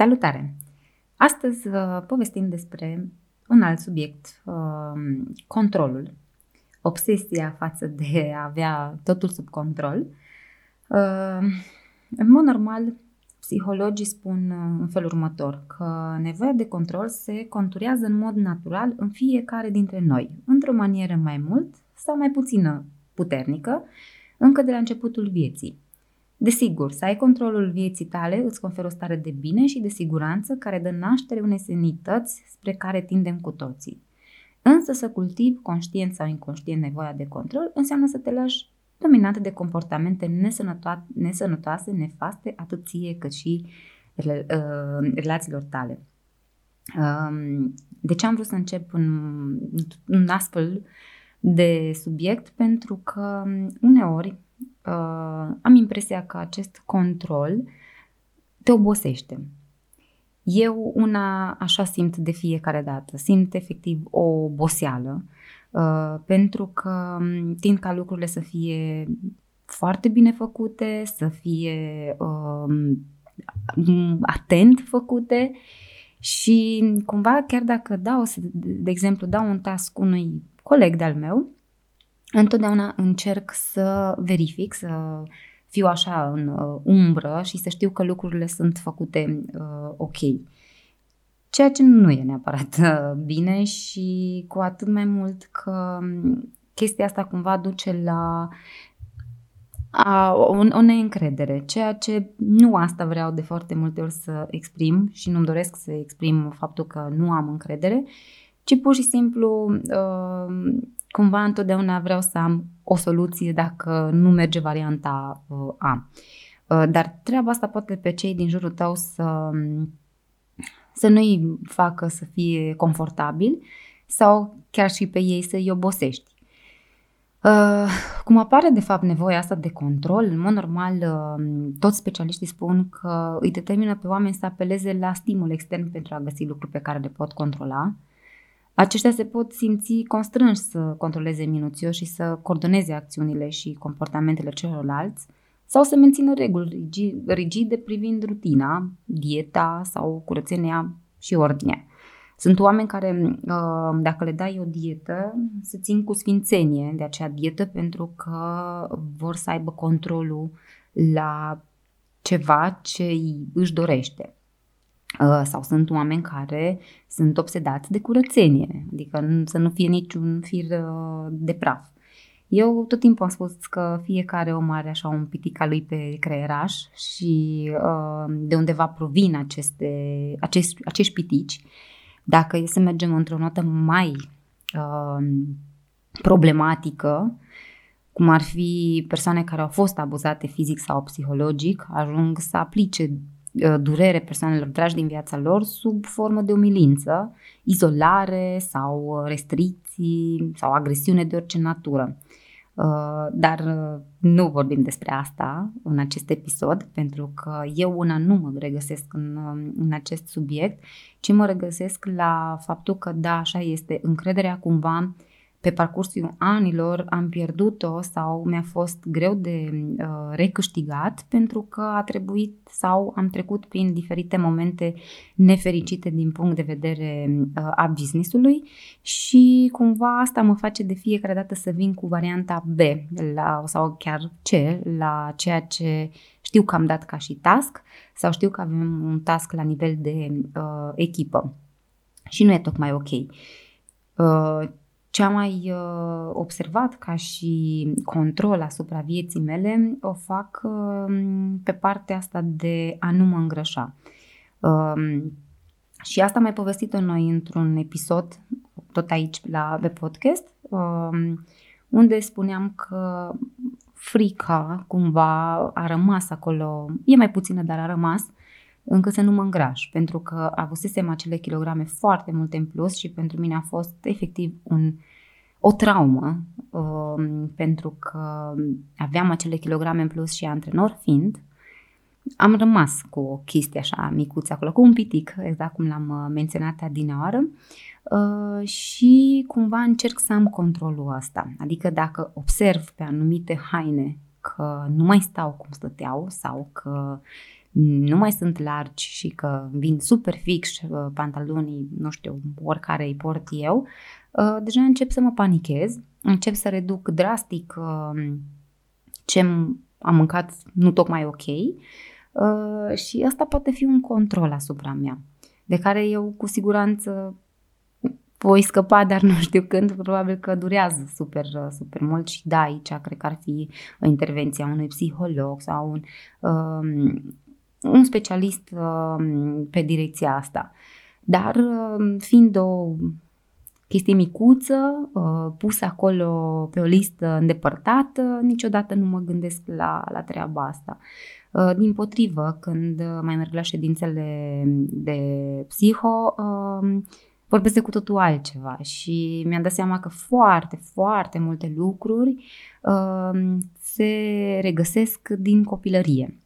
Salutare! Astăzi uh, povestim despre un alt subiect, uh, controlul, obsesia față de a avea totul sub control. Uh, în mod normal, psihologii spun în felul următor, că nevoia de control se conturează în mod natural în fiecare dintre noi, într-o manieră mai mult sau mai puțină puternică, încă de la începutul vieții. Desigur, să ai controlul vieții tale îți conferă o stare de bine și de siguranță care dă naștere unei senități spre care tindem cu toții. Însă să cultivi conștient sau inconștient nevoia de control înseamnă să te lași dominat de comportamente nesănătoase, nefaste, atât ție cât și uh, relațiilor tale. Um, de ce am vrut să încep un, un astfel de subiect? Pentru că uneori uh, am impresia că acest control te obosește. Eu una așa simt de fiecare dată, simt efectiv o oboseală, uh, pentru că tind ca lucrurile să fie foarte bine făcute, să fie uh, atent făcute și cumva chiar dacă dau, de exemplu, dau un task unui coleg de-al meu, întotdeauna încerc să verific, să fiu așa în uh, umbră și să știu că lucrurile sunt făcute uh, ok. Ceea ce nu e neapărat uh, bine și cu atât mai mult că um, chestia asta cumva duce la a, o, o neîncredere, ceea ce nu asta vreau de foarte multe ori să exprim și nu-mi doresc să exprim faptul că nu am încredere, ci pur și simplu uh, cumva întotdeauna vreau să am o soluție dacă nu merge varianta uh, A. Uh, dar treaba asta poate pe cei din jurul tău să, să nu-i facă să fie confortabil sau chiar și pe ei să-i obosești. Uh, cum apare de fapt nevoia asta de control, în mod normal uh, toți specialiștii spun că îi determină pe oameni să apeleze la stimul extern pentru a găsi lucruri pe care le pot controla aceștia se pot simți constrânși să controleze minuțios și să coordoneze acțiunile și comportamentele celorlalți sau să mențină reguli rigide privind rutina, dieta sau curățenia și ordinea. Sunt oameni care, uh, dacă le dai o dietă, se țin cu sfințenie de acea dietă pentru că vor să aibă controlul la ceva ce își dorește. Uh, sau sunt oameni care sunt obsedați de curățenie, adică să nu fie niciun fir uh, de praf. Eu tot timpul am spus că fiecare om are așa un pitic al lui pe creieraș și uh, de undeva provin aceste, acești, acești pitici. Dacă e să mergem într-o notă mai uh, problematică, cum ar fi persoane care au fost abuzate fizic sau psihologic, ajung să aplice Uh, durere persoanelor dragi din viața lor sub formă de umilință, izolare sau uh, restricții sau agresiune de orice natură. Uh, dar nu vorbim despre asta în acest episod, pentru că eu una nu mă regăsesc în, în acest subiect, ci mă regăsesc la faptul că da, așa este, încrederea cumva pe parcursul anilor am pierdut-o sau mi-a fost greu de uh, recâștigat pentru că a trebuit sau am trecut prin diferite momente nefericite din punct de vedere uh, a businessului și cumva asta mă face de fiecare dată să vin cu varianta B la, sau chiar C la ceea ce știu că am dat ca și task sau știu că avem un task la nivel de uh, echipă și nu e tocmai ok. Uh, ce am mai uh, observat ca și control asupra vieții mele o fac uh, pe partea asta de a nu mă îngrășa. Uh, și asta am mai povestit-o noi într-un episod, tot aici la, pe podcast, uh, unde spuneam că frica cumva a rămas acolo, e mai puțină, dar a rămas, încât să nu mă îngraș, pentru că avusesem acele kilograme foarte multe în plus și pentru mine a fost efectiv un, o traumă, uh, pentru că aveam acele kilograme în plus și antrenor fiind, am rămas cu o chestie așa micuță acolo, cu un pitic, exact cum l-am uh, menționat adineoară, uh, și cumva încerc să am controlul ăsta. Adică dacă observ pe anumite haine că nu mai stau cum stăteau sau că nu mai sunt largi și că vin super fix uh, pantalonii, nu știu, oricare îi port eu, uh, deja încep să mă panichez, încep să reduc drastic uh, ce am mâncat nu tocmai ok și asta poate fi un control asupra mea, de care eu cu siguranță voi scăpa, dar nu știu când, probabil că durează super, super mult și da, aici cred că ar fi o intervenție a unui psiholog sau un, um, un specialist um, pe direcția asta. Dar um, fiind o chestie micuță, uh, pusă acolo pe o listă îndepărtată, niciodată nu mă gândesc la, la treaba asta. Uh, din potrivă, când mai merg la ședințele de psiho, uh, vorbesc de cu totul altceva și mi-am dat seama că foarte, foarte multe lucruri uh, se regăsesc din copilărie.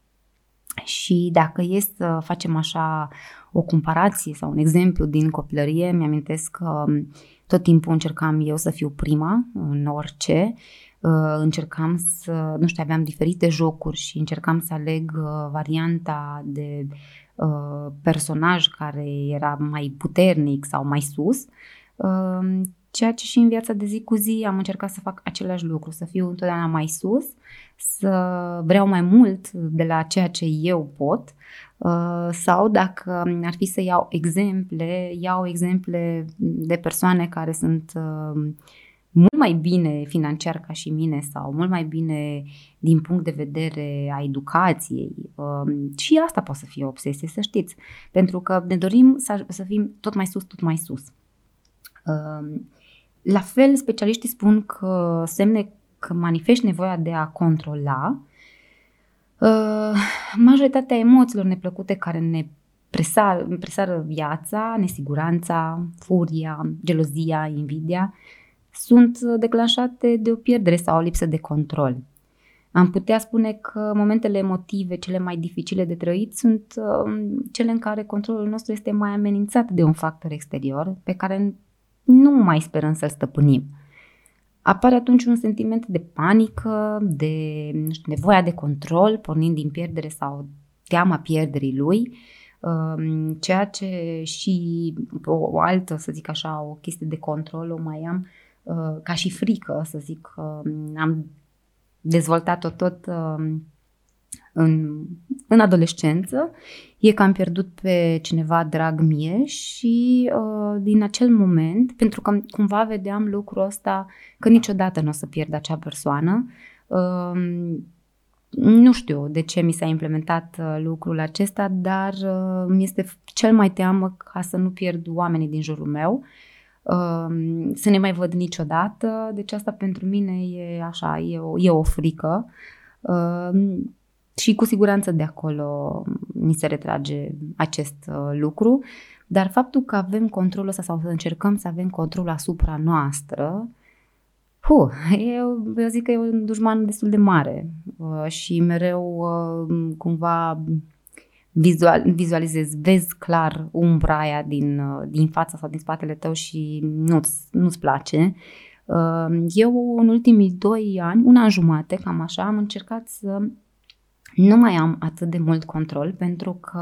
Și dacă e să facem așa o comparație sau un exemplu din copilărie, mi-amintesc că um, tot timpul încercam eu să fiu prima în orice, uh, încercam să, nu știu, aveam diferite jocuri și încercam să aleg uh, varianta de Uh, personaj care era mai puternic sau mai sus, uh, ceea ce și în viața de zi cu zi am încercat să fac același lucru, să fiu întotdeauna mai sus, să vreau mai mult de la ceea ce eu pot uh, sau dacă ar fi să iau exemple, iau exemple de persoane care sunt mult mai bine financiar ca și mine sau mult mai bine din punct de vedere a educației. Um, și asta poate să fie o obsesie, să știți. Pentru că ne dorim să, să fim tot mai sus, tot mai sus. Um, la fel, specialiștii spun că semne că manifesti nevoia de a controla uh, majoritatea emoțiilor neplăcute care ne presar, presară viața, nesiguranța, furia, gelozia, invidia, sunt declanșate de o pierdere sau o lipsă de control. Am putea spune că momentele emotive cele mai dificile de trăit sunt uh, cele în care controlul nostru este mai amenințat de un factor exterior pe care nu mai sperăm să-l stăpânim. Apare atunci un sentiment de panică, de nu știu, nevoia de control, pornind din pierdere sau teama pierderii lui, uh, ceea ce și o, o altă, să zic așa, o chestie de control o mai am Uh, ca și frică, să zic, am dezvoltat-o tot uh, în, în adolescență, e că am pierdut pe cineva drag mie și uh, din acel moment, pentru că cumva vedeam lucrul ăsta că niciodată nu o să pierd acea persoană, nu știu de ce mi s-a implementat lucrul acesta, dar mi este cel mai teamă ca să nu pierd oamenii din jurul meu să ne mai văd niciodată. Deci asta pentru mine e așa, e o, e o frică. Și cu siguranță de acolo mi se retrage acest uh, lucru, dar faptul că avem controlul ăsta sau să încercăm să avem control asupra noastră, Puh, eu, eu zic că e un dușman destul de mare uh, și mereu uh, cumva vizual, vizualizezi, vezi clar umbra aia din, uh, din fața sau din spatele tău și nu-ți, nu-ți place. Uh, eu în ultimii doi ani, un an jumate, cam așa, am încercat să nu mai am atât de mult control pentru că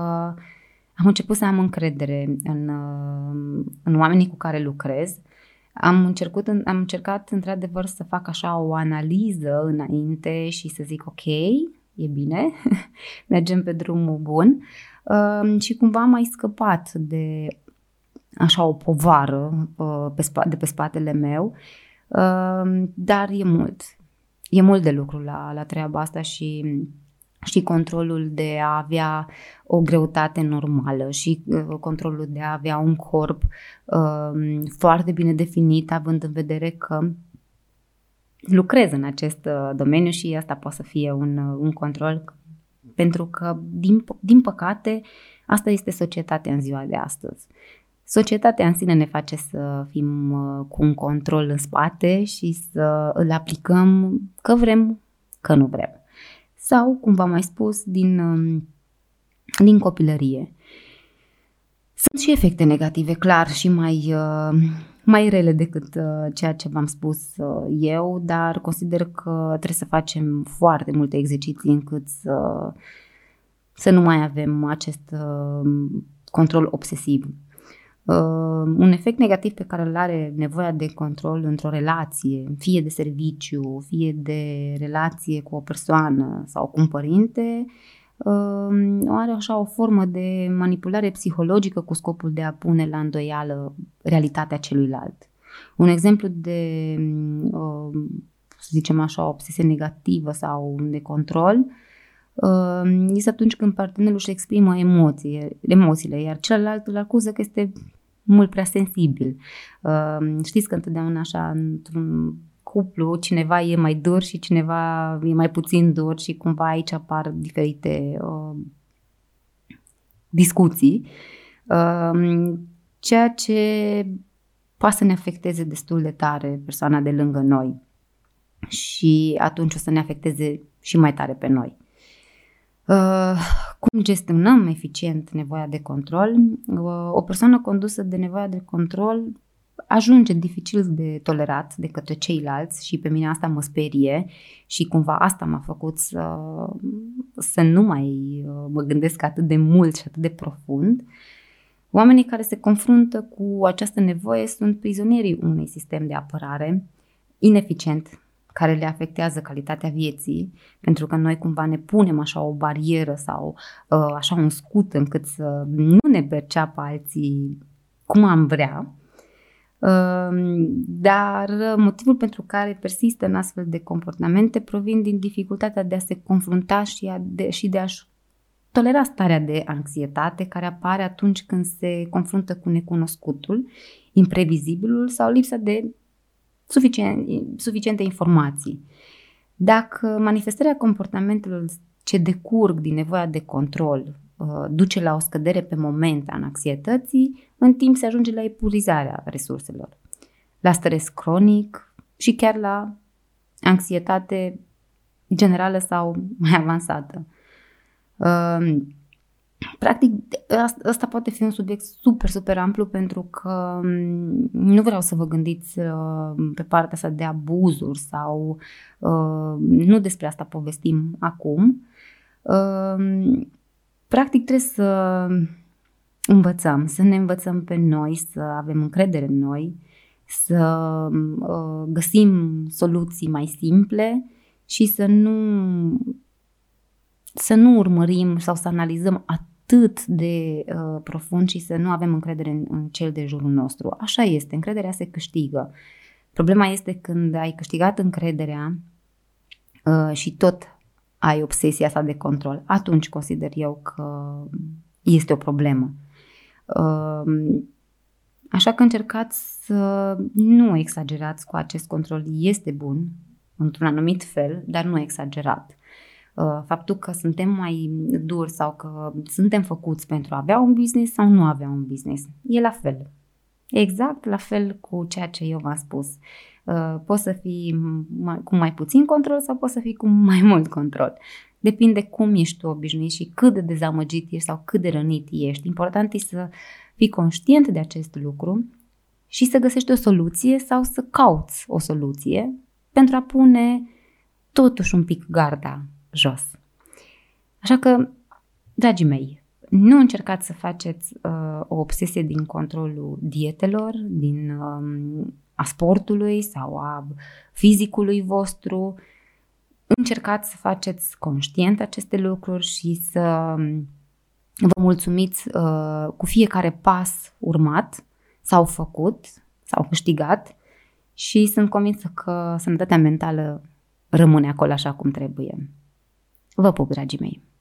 am început să am încredere în, uh, în oamenii cu care lucrez. Am încercat, am încercat într-adevăr să fac așa o analiză înainte și să zic ok, e bine, mergem pe drumul bun uh, și cumva am mai scăpat de așa o povară uh, pe spa- de pe spatele meu, uh, dar e mult. E mult de lucru la, la treaba asta și și controlul de a avea o greutate normală și uh, controlul de a avea un corp uh, foarte bine definit, având în vedere că lucrez în acest uh, domeniu și asta poate să fie un, uh, un control pentru că, din, din păcate, asta este societatea în ziua de astăzi. Societatea în sine ne face să fim uh, cu un control în spate și să îl aplicăm că vrem, că nu vrem. Sau, cum v-am mai spus, din, um, din copilărie. Sunt și efecte negative, clar, și mai mai rele decât uh, ceea ce v-am spus uh, eu, dar consider că trebuie să facem foarte multe exerciții încât să să nu mai avem acest uh, control obsesiv. Uh, un efect negativ pe care îl are nevoia de control într-o relație, fie de serviciu, fie de relație cu o persoană sau cu un părinte, uh, are așa o formă de manipulare psihologică cu scopul de a pune la îndoială realitatea celuilalt. Un exemplu de, uh, să zicem așa, obsesie negativă sau de control uh, este atunci când partenerul își exprimă emoții, emoțiile, iar celălalt îl acuză că este mult prea sensibil. Uh, știți că întotdeauna așa, într-un cuplu, cineva e mai dur și cineva e mai puțin dur și cumva aici apar diferite uh, discuții. Uh, ceea ce poate să ne afecteze destul de tare persoana de lângă noi și atunci o să ne afecteze și mai tare pe noi. Uh, cum gestionăm eficient nevoia de control? Uh, o persoană condusă de nevoia de control ajunge dificil de tolerat de către ceilalți și pe mine asta mă sperie și cumva asta m-a făcut să, să nu mai uh, mă gândesc atât de mult și atât de profund. Uh, Oamenii care se confruntă cu această nevoie sunt prizonierii unui sistem de apărare ineficient care le afectează calitatea vieții, pentru că noi cumva ne punem așa o barieră sau uh, așa un scut încât să nu ne perceapă alții cum am vrea. Uh, dar motivul pentru care persistă în astfel de comportamente provin din dificultatea de a se confrunta și, a de, și de a-și tolera starea de anxietate care apare atunci când se confruntă cu necunoscutul, imprevizibilul sau lipsa de suficient, suficiente informații. Dacă manifestarea comportamentelor ce decurg din nevoia de control uh, duce la o scădere pe moment a anxietății, în timp se ajunge la epurizarea resurselor, la stres cronic și chiar la anxietate generală sau mai avansată. Practic, ăsta poate fi un subiect super, super amplu pentru că mm, nu vreau să vă gândiți uh, pe partea asta de abuzuri sau uh, nu despre asta povestim acum. Practic trebuie să învățăm, să ne învățăm pe noi, să avem încredere în noi, să uh, găsim soluții mai simple și să nu să nu urmărim sau să analizăm atât de uh, profund și să nu avem încredere în, în cel de jurul nostru. Așa este, încrederea se câștigă. Problema este când ai câștigat încrederea uh, și tot ai obsesia asta de control, atunci consider eu că este o problemă. Uh, așa că încercați să nu exagerați cu acest control. Este bun, într-un anumit fel, dar nu exagerat. Uh, faptul că suntem mai duri sau că suntem făcuți pentru a avea un business sau nu avea un business. E la fel. Exact la fel cu ceea ce eu v-am spus. Uh, poți să fii cu mai puțin control sau poți să fii cu mai mult control. Depinde cum ești tu obișnuit și cât de dezamăgit ești sau cât de rănit ești. Important e să fii conștient de acest lucru și să găsești o soluție sau să cauți o soluție pentru a pune totuși un pic garda jos. Așa că, dragii mei, nu încercați să faceți uh, o obsesie din controlul dietelor, din uh, a sportului sau a fizicului vostru. Încercați să faceți conștient aceste lucruri și să um, vă mulțumiți uh, cu fiecare pas urmat sau făcut sau câștigat și sunt convinsă că sănătatea mentală rămâne acolo așa cum trebuie. Vă pup, dragii mei!